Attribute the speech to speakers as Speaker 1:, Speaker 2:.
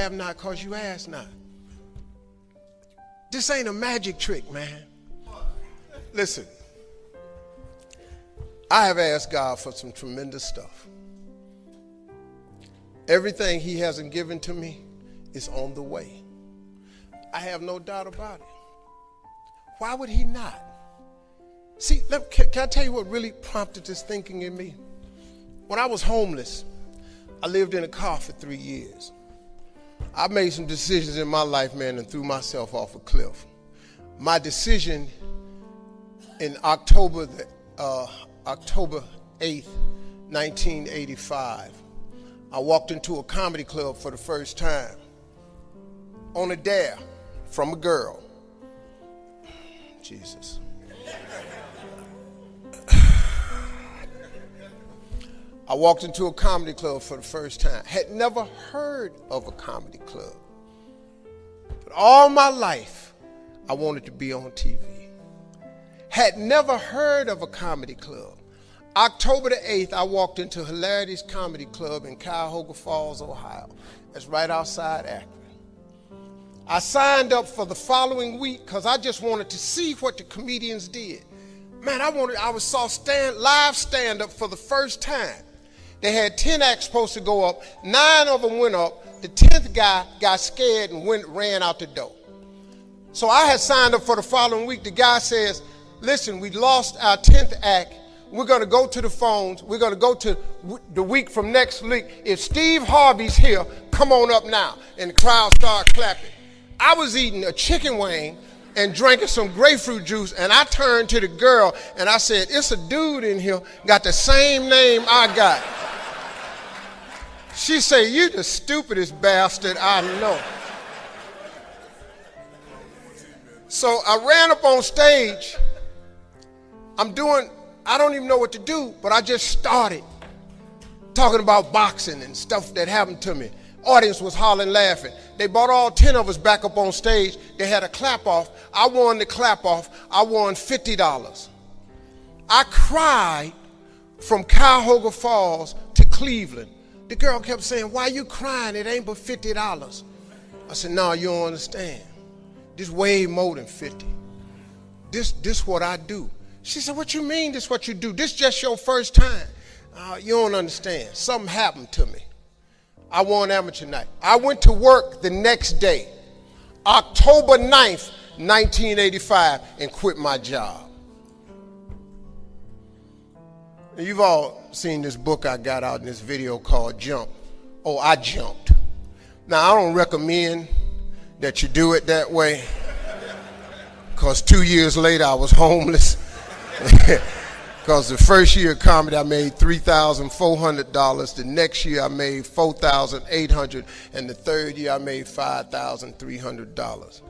Speaker 1: have not because you ask not. This ain't a magic trick, man. Listen, I have asked God for some tremendous stuff. Everything He hasn't given to me is on the way. I have no doubt about it. Why would He not? See, let, can, can I tell you what really prompted this thinking in me? When I was homeless, I lived in a car for three years. I made some decisions in my life, man, and threw myself off a cliff. My decision in October, uh, October 8th, 1985, I walked into a comedy club for the first time on a dare from a girl. Jesus. I walked into a comedy club for the first time. Had never heard of a comedy club. But all my life, I wanted to be on TV. Had never heard of a comedy club. October the 8th, I walked into Hilarity's Comedy Club in Cuyahoga Falls, Ohio. That's right outside Akron. I signed up for the following week because I just wanted to see what the comedians did. Man, I wanted, I saw stand live stand up for the first time. They had 10 acts supposed to go up. Nine of them went up. The 10th guy got scared and went, ran out the door. So I had signed up for the following week. The guy says, listen, we lost our 10th act. We're going to go to the phones. We're going to go to the week from next week. If Steve Harvey's here, come on up now. And the crowd started clapping. I was eating a chicken wing and drinking some grapefruit juice, and I turned to the girl and I said, It's a dude in here, got the same name I got. She said, You the stupidest bastard I know. So I ran up on stage. I'm doing, I don't even know what to do, but I just started talking about boxing and stuff that happened to me. Audience was hollering, laughing. They brought all 10 of us back up on stage. They had a clap off. I won the clap off. I won $50. I cried from Cuyahoga Falls to Cleveland the girl kept saying, Why you crying? It ain't but $50. I said, No, you don't understand. This way more than 50. This this what I do. She said, What you mean this what you do? This just your first time. Uh, you don't understand. Something happened to me. I won amateur night. I went to work the next day, October 9th, 1985, and quit my job. You've all seen this book I got out in this video called Jump. Oh, I jumped. Now, I don't recommend that you do it that way because two years later I was homeless. Because the first year of comedy I made $3,400. The next year I made $4,800. And the third year I made $5,300.